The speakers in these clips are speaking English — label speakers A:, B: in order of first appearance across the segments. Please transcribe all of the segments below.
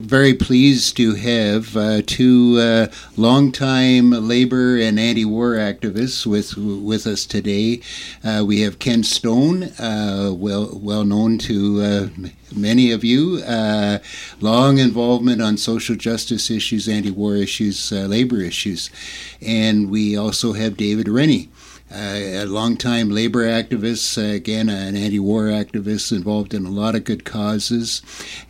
A: very pleased to have uh, two uh, longtime labor and anti-war activists with with us today. Uh, we have Ken Stone, uh, well well known to uh, many of you, uh, long involvement on social justice issues, anti-war issues, labor issues, and we also have David Rennie. Uh, a longtime labor activist, uh, again, an anti war activist involved in a lot of good causes.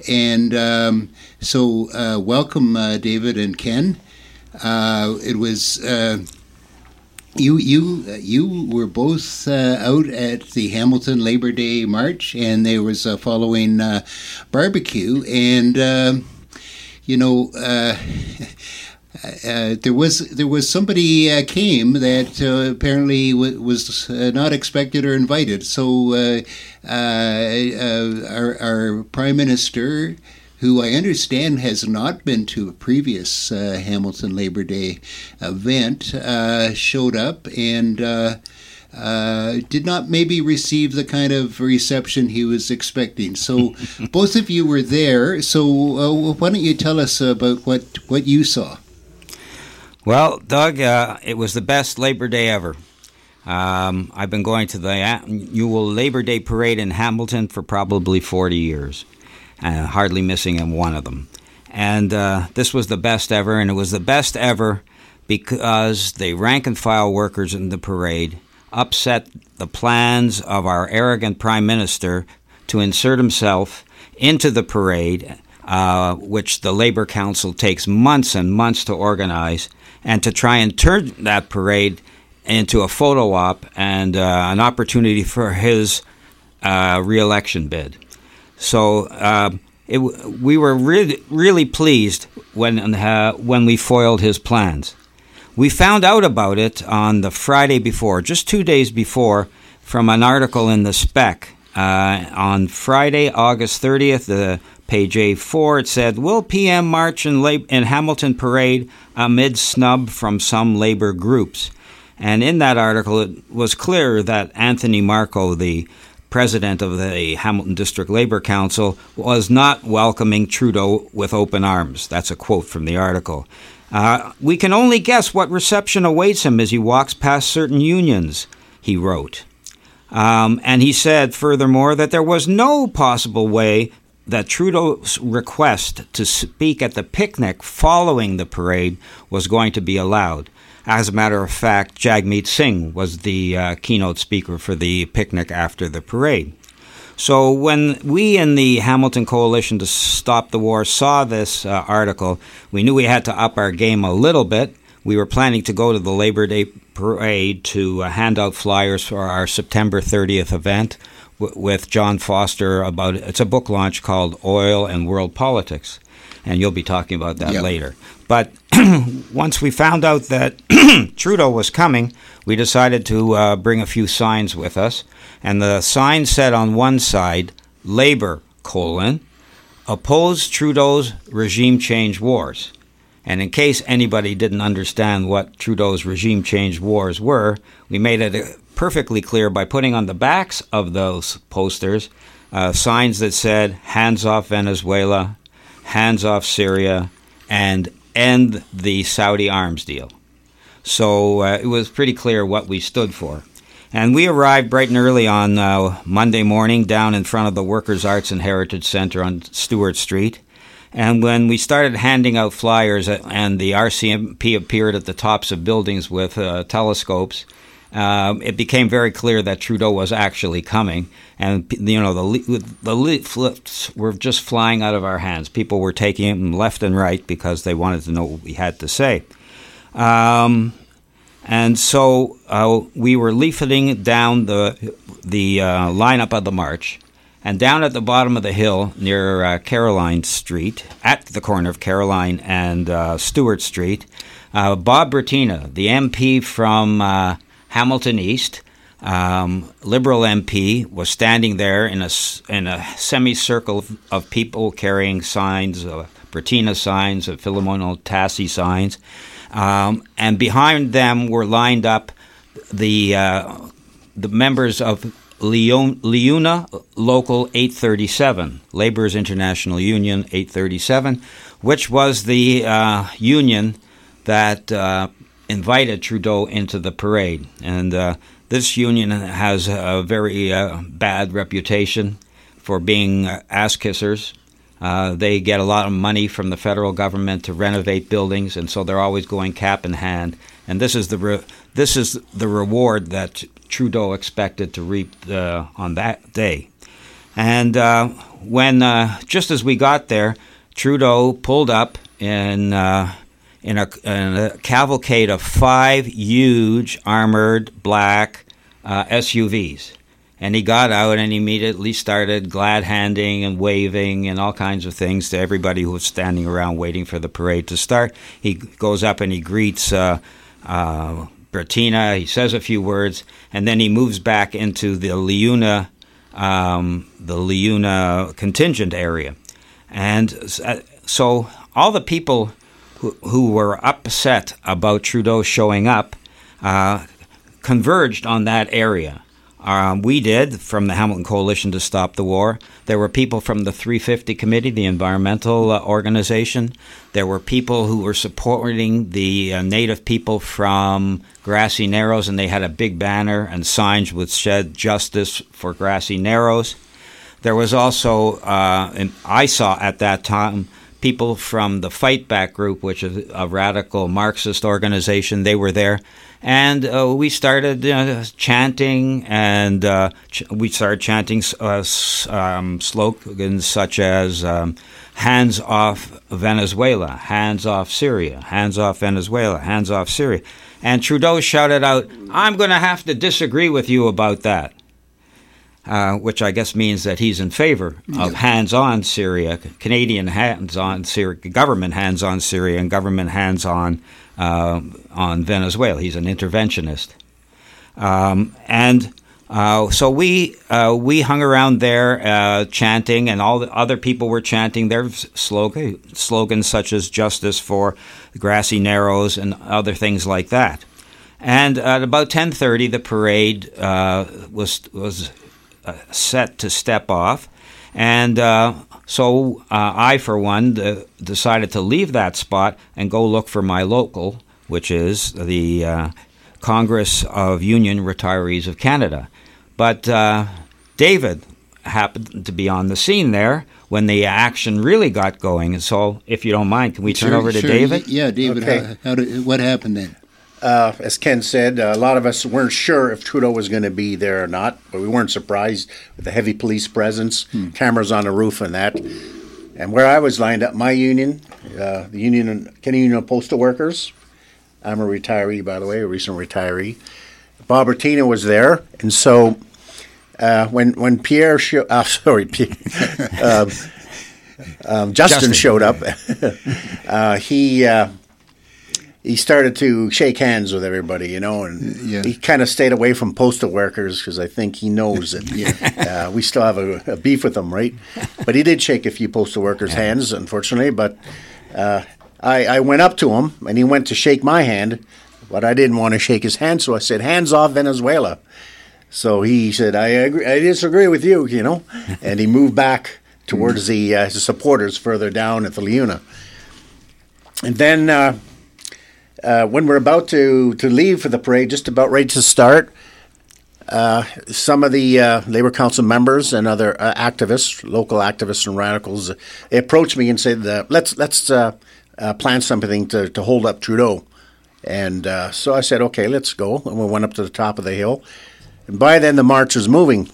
A: And um, so, uh, welcome, uh, David and Ken. Uh, it was. Uh, you you you were both out at the Hamilton Labor Day March, and there was a following barbecue, and you know uh, there was there was somebody uh, came that uh, apparently w- was uh, not expected or invited. So uh, uh, our, our, prime minister, who I understand has not been to a previous Hamilton Labor Day event, showed up and. Uh, did not maybe receive the kind of reception he was expecting. So, both of you were there. So, uh, why don't you tell us about what, what you saw?
B: Well, Doug, uh, it was the best Labor Day ever. Um, I've been going to the annual Labor Day parade in Hamilton for probably 40 years, uh, hardly missing one of them. And uh, this was the best ever, and it was the best ever because the rank and file workers in the parade upset the plans of our arrogant prime minister to insert himself into the parade, uh, which the Labor Council takes months and months to organize and to try and turn that parade into a photo op and uh, an opportunity for his uh, reelection bid. So uh, it, we were really, really pleased when, uh, when we foiled his plans. We found out about it on the Friday before, just two days before, from an article in the Spec. Uh, on Friday, August 30th, the Page A4, it said, Will PM march in, in Hamilton Parade amid snub from some labor groups? And in that article, it was clear that Anthony Marco, the president of the Hamilton District Labor Council, was not welcoming Trudeau with open arms. That's a quote from the article. Uh, we can only guess what reception awaits him as he walks past certain unions, he wrote. Um, and he said, furthermore, that there was no possible way that Trudeau's request to speak at the picnic following the parade was going to be allowed. As a matter of fact, Jagmeet Singh was the uh, keynote speaker for the picnic after the parade. So when we in the Hamilton Coalition to Stop the War saw this uh, article, we knew we had to up our game a little bit. We were planning to go to the Labor Day parade to uh, hand out flyers for our September 30th event with John Foster about it's a book launch called Oil and World Politics, and you'll be talking about that yep. later. But once we found out that Trudeau was coming, we decided to uh, bring a few signs with us, and the sign said on one side, "Labor colon oppose Trudeau's regime change wars." And in case anybody didn't understand what Trudeau's regime change wars were, we made it perfectly clear by putting on the backs of those posters uh, signs that said hands off Venezuela, hands off Syria, and end the Saudi arms deal. So uh, it was pretty clear what we stood for. And we arrived bright and early on uh, Monday morning down in front of the Workers' Arts and Heritage Center on Stuart Street. And when we started handing out flyers, uh, and the RCMP appeared at the tops of buildings with uh, telescopes, um, it became very clear that Trudeau was actually coming, and you know the the leaflets were just flying out of our hands. People were taking them left and right because they wanted to know what we had to say. Um, and so uh, we were leafleting down the the uh, lineup of the march, and down at the bottom of the hill near uh, Caroline Street, at the corner of Caroline and uh, Stuart Street, uh, Bob Bratina, the MP from uh, Hamilton East, um, Liberal MP, was standing there in a, in a semicircle of, of people carrying signs, uh, Bratina signs, uh, Filomena Tassi signs. Um, and behind them were lined up the, uh, the members of Liuna Local 837, Laborers International Union 837, which was the uh, union that uh, invited Trudeau into the parade. And uh, this union has a very uh, bad reputation for being ass kissers. Uh, they get a lot of money from the federal government to renovate buildings, and so they're always going cap in hand. And this is the re- this is the reward that Trudeau expected to reap uh, on that day. And uh, when uh, just as we got there, Trudeau pulled up in uh, in a, in a, cavalcade of five huge armored black uh, SUVs and he got out and immediately started glad handing and waving and all kinds of things to everybody who was standing around waiting for the parade to start. He goes up and he greets uh, uh, Bratina. He says a few words, and then he moves back into the Liuna, um, the Liuna contingent area, and uh, so all the people who, who were upset about Trudeau showing up uh, converged on that area. Um, we did from the Hamilton Coalition to Stop the War. There were people from the 350 Committee, the environmental uh, organization. There were people who were supporting the uh, native people from Grassy Narrows, and they had a big banner and signs which said "Justice for Grassy Narrows." There was also, uh, I saw at that time, people from the Fight Back Group, which is a radical Marxist organization. They were there and uh, we started uh, chanting, and uh, ch- we started chanting uh, um, slogans such as um, "Hands off Venezuela," "Hands off Syria," "Hands off Venezuela," "Hands off Syria," and Trudeau shouted out, "I'm going to have to disagree with you about that." Uh, which I guess means that he's in favor of hands-on Syria, Canadian hands-on Syria, government hands-on Syria, and government hands-on uh, on Venezuela. He's an interventionist, um, and uh, so we uh, we hung around there uh, chanting, and all the other people were chanting their slogan, slogans such as "Justice for Grassy Narrows" and other things like that. And at about ten thirty, the parade uh, was was set to step off, and so uh, I, for one, uh, decided to leave that spot and go look for my local, which is the uh, Congress of Union Retirees of Canada. But uh, David happened to be on the scene there when the action really got going. And so, if you don't mind, can we turn
A: sure,
B: over to
A: sure.
B: David?
A: Yeah, David.
C: Okay.
A: How, how did, what happened then?
C: Uh, as Ken said, a lot of us weren't sure if Trudeau was going to be there or not, but we weren't surprised with the heavy police presence, cameras on the roof, and that. And where I was lined up, my union, uh, the Union Canadian Union of Postal Workers, I'm a retiree, by the way, a recent retiree. Bob Bratina was there, and so uh, when when Pierre, sho- uh, sorry, Pierre, um, um, Justin,
B: Justin.
C: showed up, uh, he uh, he started to shake hands with everybody, you know, and
A: Yeah.
C: he kind of stayed away from postal workers because I think he knows that uh, we still have a, a beef with them, right? But he did shake a few postal workers' hands, unfortunately. But uh, I, I went up to him and he went to shake my hand, but I didn't want to shake his hand, so I said, "Hands off Venezuela." So he said, "I agree, I disagree with you," you know, and he moved back towards the uh, his supporters further down at the Liuna. And then uh, uh, when we're about to, to leave for the parade, just about ready to start, uh, some of the uh, Labor Council members and other uh, activists, local activists and radicals, they approached me and said, uh, "Let's let's uh, plan something to, to hold up Trudeau." And so I said, "Okay, let's go." And we went up to the top of the hill. And by then, the march was moving.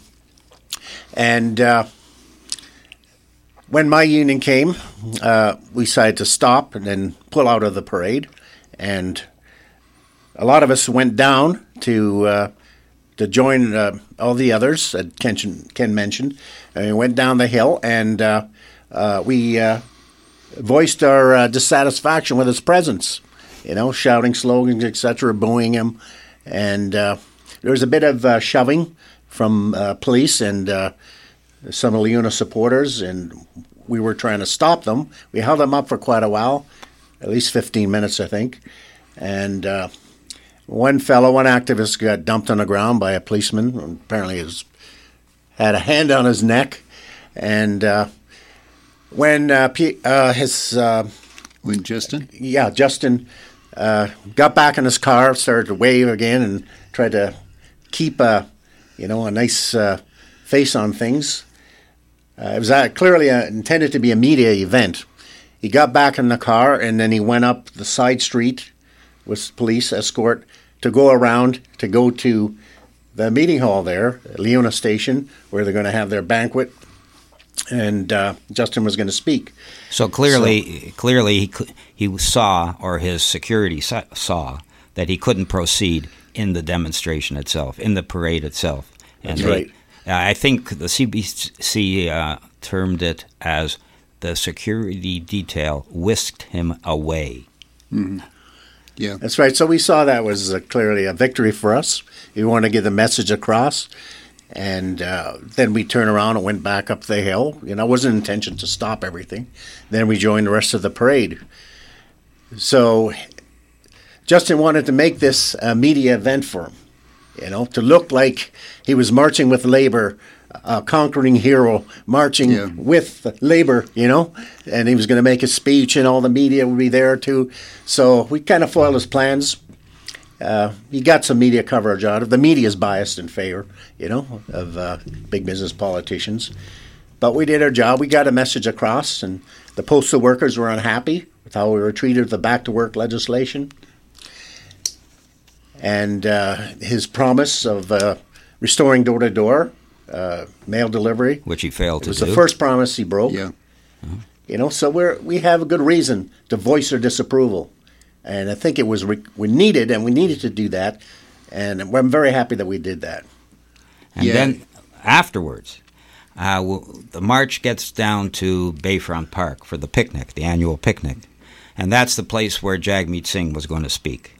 C: And when my union came, uh, we decided to stop and then pull out of the parade. And a lot of us went down to uh, to join uh, all the others that Ken, Ken mentioned. And we went down the hill and uh, uh, we uh, voiced our uh, dissatisfaction with his presence. You know, shouting slogans, etc., booing him, and uh, there was a bit of uh, shoving from uh, police and uh, some of Liuna supporters, and we were trying to stop them. We held them up for quite a while, at least 15 minutes, I think. And uh, one fellow, one activist, got dumped on the ground by a policeman. Apparently, his had a hand on his neck, and uh, when uh, P- uh, his uh,
A: When Justin?
C: yeah Justin uh, got back in his car, started to wave again, and tried to keep a you know a nice uh, face on things. Uh, it was uh, clearly uh, intended to be a media event. He got back in the car and then he went up the side street with police escort to go around to go to the meeting hall there, Liuna Station, where they're going to have their banquet. And uh, Justin was going to speak.
B: So clearly, clearly he he saw, or his security saw, that he couldn't proceed in the demonstration itself, in the parade itself. And
C: That's
B: they-
C: right.
B: I think the CBC uh, termed it as the security detail whisked him away.
A: Yeah.
C: That's right. So we saw that was uh, clearly a victory for us. We want to get the message across. And uh, then we turned around and went back up the hill. You know, it wasn't intention to stop everything. Then we joined the rest of the parade. So Justin wanted to make this a media event for him, you know, to look like he was marching with Labor, a conquering hero, marching
A: Yeah.
C: with Labor, you know, and he was going to make a speech and all the media would be there too. So we kind of foiled his plans. Uh, he got some media coverage out of The media is biased in favor, you know, of uh, big business politicians. But we did our job. We got a message across, and the postal workers were unhappy with how we were treated with the back to work legislation. And uh, his promise of uh, restoring door to door mail delivery
B: Which he failed to do.
C: it
B: to
C: was
B: do.
C: the first promise he broke.
A: Yeah.
C: You know, so we're we have a good reason to voice our disapproval, and I think it was re- we needed, and we needed to do that, and I'm very happy that we did that.
B: And
A: Yeah.
B: then afterwards, uh, w- the march gets down to Bayfront Park for the picnic, the annual picnic. And that's the place where Jagmeet Singh was going to speak.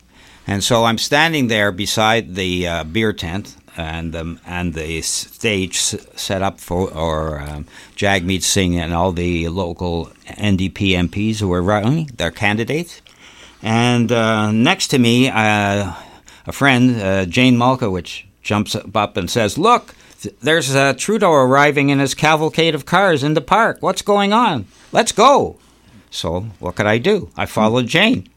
B: And so I'm standing there beside the uh, beer tent and and the stage set up for or um, Jagmeet Singh and all the local NDP MPs who were running, their candidates. And uh, next to me, uh, a friend, uh, Jane Malkowicz, jumps up and says, Look, there's uh, Trudeau arriving in his cavalcade of cars in the park. What's going on? Let's go. So, what could I do? I followed Jane.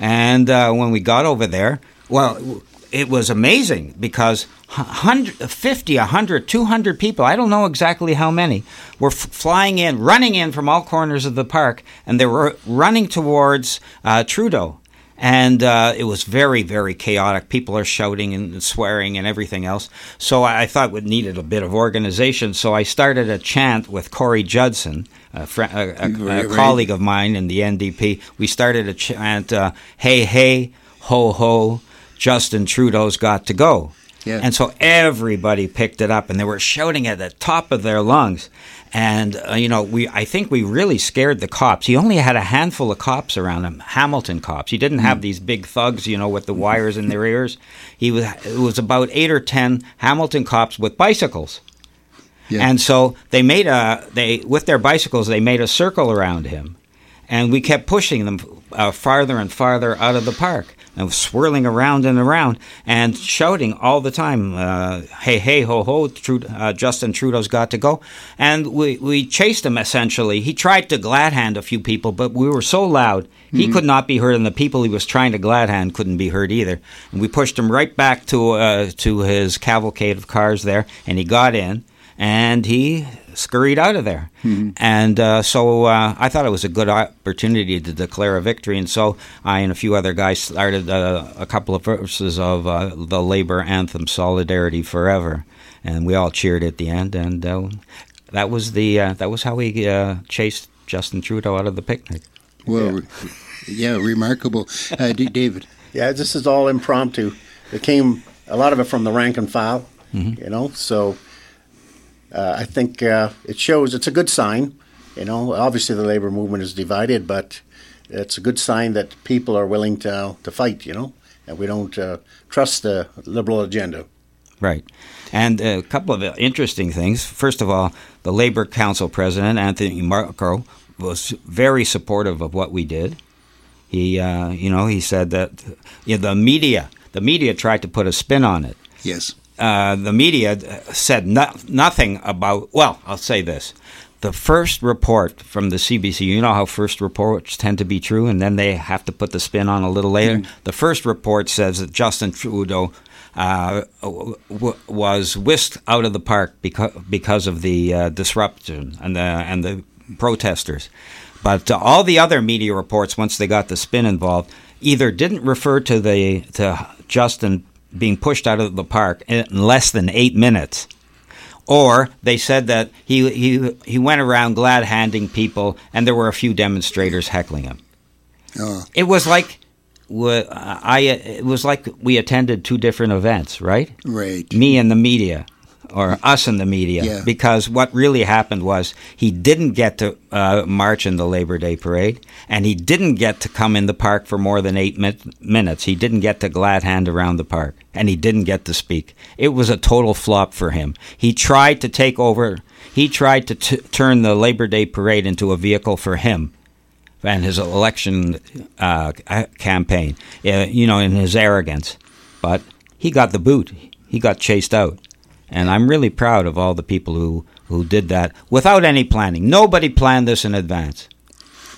B: And uh, when we got over there, well, it was amazing because 100, 50, 100, 200 people, I don't know exactly how many, were f- flying in, running in from all corners of the park, and they were running towards uh, Trudeau. And uh, it was very, very chaotic. People are shouting and swearing and everything else. So I, I thought we needed a bit of organization. So I started a chant with Corey Judson, a, fr- a, a, a
A: right.
B: colleague of mine in the NDP. We started a chant, uh, "Hey, hey, ho, ho, Justin Trudeau's got to go."
A: Yeah.
B: And so everybody picked it up, and they were shouting at the top of their lungs. And uh, you know, we I think we really scared the cops. He only had a handful of cops around him, Hamilton cops. He didn't have these big thugs, you know, with the wires in their ears. He was it was about eight or ten Hamilton cops with bicycles.
A: Yeah.
B: And so they made a they with their bicycles they made a circle around him, and we kept pushing them uh, farther and farther out of the park and swirling around and around and shouting all the time, uh, "Hey hey ho ho! Trud- uh, Justin Trudeau's got to go!" And we we chased him essentially. He tried to glad hand a few people, but we were so loud he could not be heard, and the people he was trying to glad hand couldn't be heard either. And we pushed him right back to uh, to his cavalcade of cars there, and he got in and he scurried out of there. And uh, so uh, I thought it was a good opportunity to declare a victory. And so I and a few other guys started uh, a couple of verses of uh, the labor anthem, "Solidarity Forever," and we all cheered at the end. And uh, that was the uh, that was how we uh, chased Justin Trudeau out of the picnic.
A: Well, yeah, remarkable. Uh, D- David.
C: Yeah, this is all impromptu. It came a lot of it from the rank and file, you know. So uh, I think uh, it shows it's a good sign. You know, obviously the labor movement is divided, but it's a good sign that people are willing to to fight. You know, and we don't uh, trust the liberal agenda.
B: Right. And a couple of interesting things. First of all, the Labor Council president, Anthony Marco, was very supportive of what we did. He, uh, you know, he said that you know, the media, the media tried to put a spin on it.
A: Yes.
B: Uh, the media said no, nothing about. Well, I'll say this: the first report from the CBC. You know how first reports tend to be true, and then they have to put the spin on a little later. Mm. The first report says that Justin Trudeau. Uh, w- was whisked out of the park because because of the uh, disruption and the and the protesters. But uh, all the other media reports, once they got the spin involved, either didn't refer to the to Justin being pushed out of the park in less than eight minutes, or they said that he he he went around glad handing people, and there were a few demonstrators heckling him. Oh. It was like I it was like we attended two different events, right?
A: Right.
B: Me and the media or us in the media yeah. because what really happened was he didn't get to uh, march in the Labor Day parade and he didn't get to come in the park for more than eight mi- minutes. He didn't get to glad hand around the park and he didn't get to speak. It was a total flop for him. He tried to take over, he tried to t- turn the Labor Day parade into a vehicle for him and his election uh, campaign, uh, you know, in his arrogance. But he got the boot. He got chased out. And I'm really proud of all the people who, who did that without any planning. Nobody planned this in advance.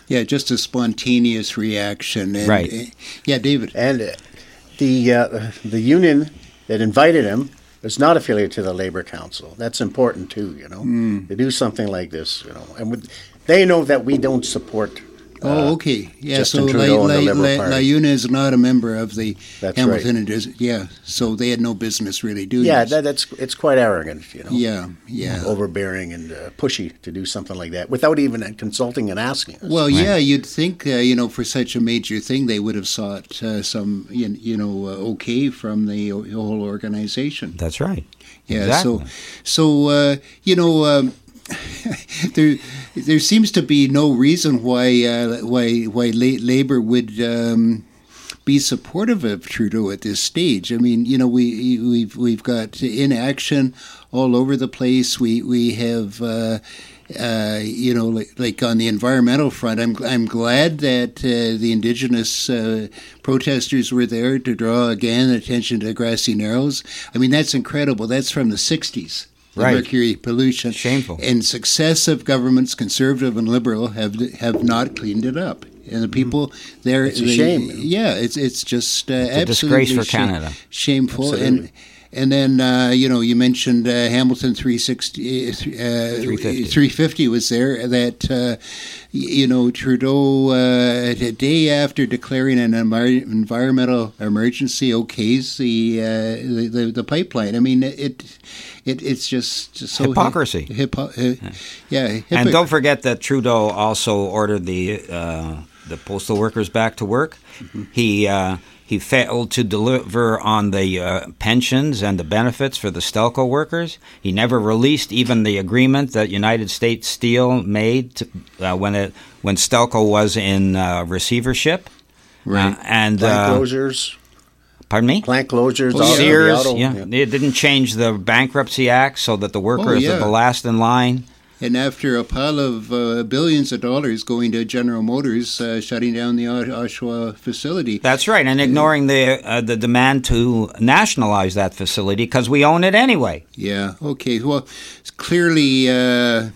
A: Yeah, just a spontaneous reaction. And,
B: right.
A: Uh, yeah, David.
C: And uh, the uh, the union that invited him is not affiliated to the Labor Council. That's important too. You know, mm. to do something like this. You know, and with, they know that we don't support
A: Oh, uh, okay. Yeah, Justin so La, La, La, La Una is not a member of the that's Hamilton. Right. yeah, so they had no business really doing.
C: Yeah, that, that's it's quite arrogant, you know.
A: Yeah, yeah,
C: overbearing and uh, pushy to do something like that without even consulting and asking. Us.
A: Well, right. yeah, you'd think uh, you know for such a major thing they would have sought uh, some you know uh, okay from the whole organization.
B: That's right.
A: Yeah. Exactly. So, so uh, you know. Um, there, there seems to be no reason why uh, why why Labor would um, be supportive of Trudeau at this stage. I mean, you know, we we've we've got inaction all over the place. We we have. Uh, uh, you know, like, like, on the environmental front, I'm I'm glad that uh, the indigenous uh, protesters were there to draw again attention to grassy narrows. I mean, that's incredible. That's from the '60s right. mercury pollution.
B: Shameful.
A: And successive governments, conservative and liberal, have have not cleaned it up. And the people mm. there,
C: it's a they, shame.
A: Yeah, it's it's just uh,
B: it's
A: a
B: disgrace for Canada.
A: Shameful absolutely. and. And then uh, you know you mentioned uh, Hamilton 360, uh, 350. 350 was there. That uh, you know Trudeau uh, a day after declaring an environmental emergency okays the, uh, the, the the pipeline. I mean it it, it's just, so
B: hypocrisy.
A: Hypo, uh, yeah,
B: and don't forget that Trudeau also ordered the uh, the postal workers back to work. Mm-hmm. He uh, he failed to deliver on the uh, pensions and the benefits for the Stelco workers. He never released even the agreement that United States Steel made to, uh, when it when Stelco was in uh, receivership.
A: Right.
C: and plant closures.
B: Pardon me?
C: Plant closures.
B: Oh, Sears, yeah. yeah. They didn't change the Bankruptcy Act so that the workers oh, yeah. are the last in line.
A: And after a pile of uh, billions of dollars going to General Motors, uh, shutting down the Oshawa facility.
B: That's right, and ignoring the uh, the demand to nationalize that facility because we own it anyway.
A: Yeah. Okay. Well, clearly uh,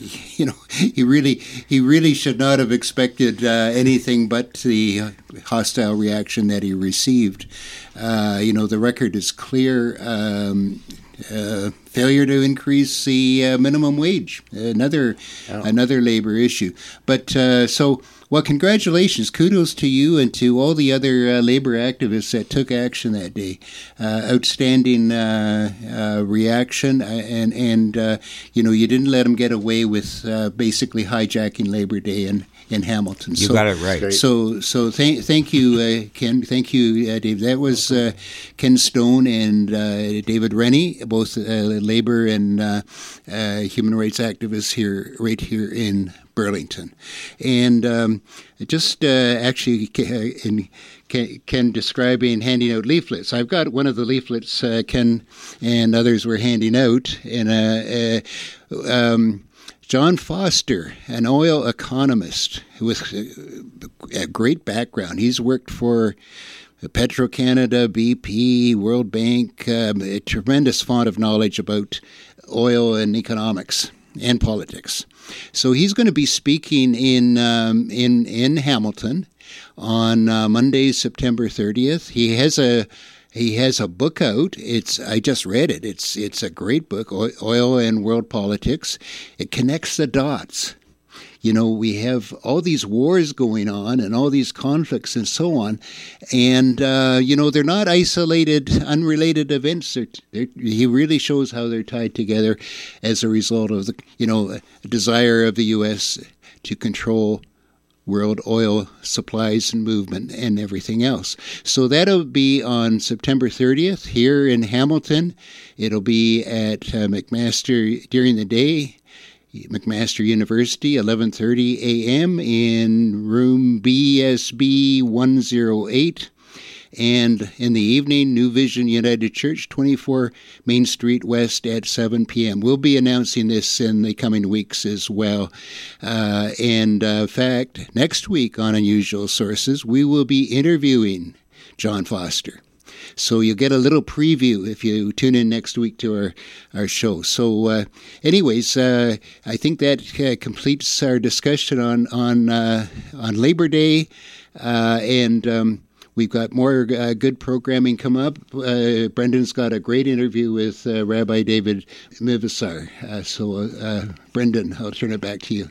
A: you know, he really he really should not have expected uh, anything but the hostile reaction that he received. Uh, you know, the record is clear. Um, uh, failure to increase the uh, minimum wage, another oh. another labor issue. But uh, so well, congratulations. Kudos to you and to all the other uh, labor activists that took action that day. Uh, outstanding uh, uh reaction, and and uh, you know you didn't let them get away with basically hijacking Labor Day and in Hamilton.
B: You so, got it right.
A: So, so thank, thank you, uh, Ken. Thank you, uh, Dave. That was uh, Ken Stone and David Rennie, both labor and human rights activists here, right here in Burlington. And um, just uh, actually, in Ken, describing handing out leaflets. I've got one of the leaflets uh, Ken and others were handing out, and uh, uh um, John Foster, an oil economist with a great background. He's worked for Petro Canada, BP, World Bank, um, a tremendous font of knowledge about oil and economics and politics. So he's going to be speaking in um, in in Hamilton on uh, Monday, September 30th. He has a he has a book out. It's I just read it. It's it's a great book, Oil and World Politics. It connects the dots. You know, we have all these wars going on and all these conflicts and so on, and uh, you know they're not isolated, unrelated events. They're, they're, he really shows how they're tied together as a result of the you know desire of the U.S. to control world oil supplies and movement and everything else. So that'll be on September 30th here in Hamilton. It'll be at uh, McMaster during the day. McMaster University, 11:30 a.m. in room BSB 108 and in the evening, New Vision United Church, 24 Main Street West at 7 p.m. We'll be announcing this in the coming weeks as well. Uh, and uh, in fact, next week on Unusual Sources, we will be interviewing John Foster. So you'll get a little preview if you tune in next week to our, our show. So, uh, anyways, uh, I think that uh, completes our discussion on on uh, on Labor Day, uh, and um, We've got more uh, good programming come up. Uh, Brendan's got a great interview with uh, Rabbi David Mivasair. Uh, so, uh, Brendan, I'll turn it back to you.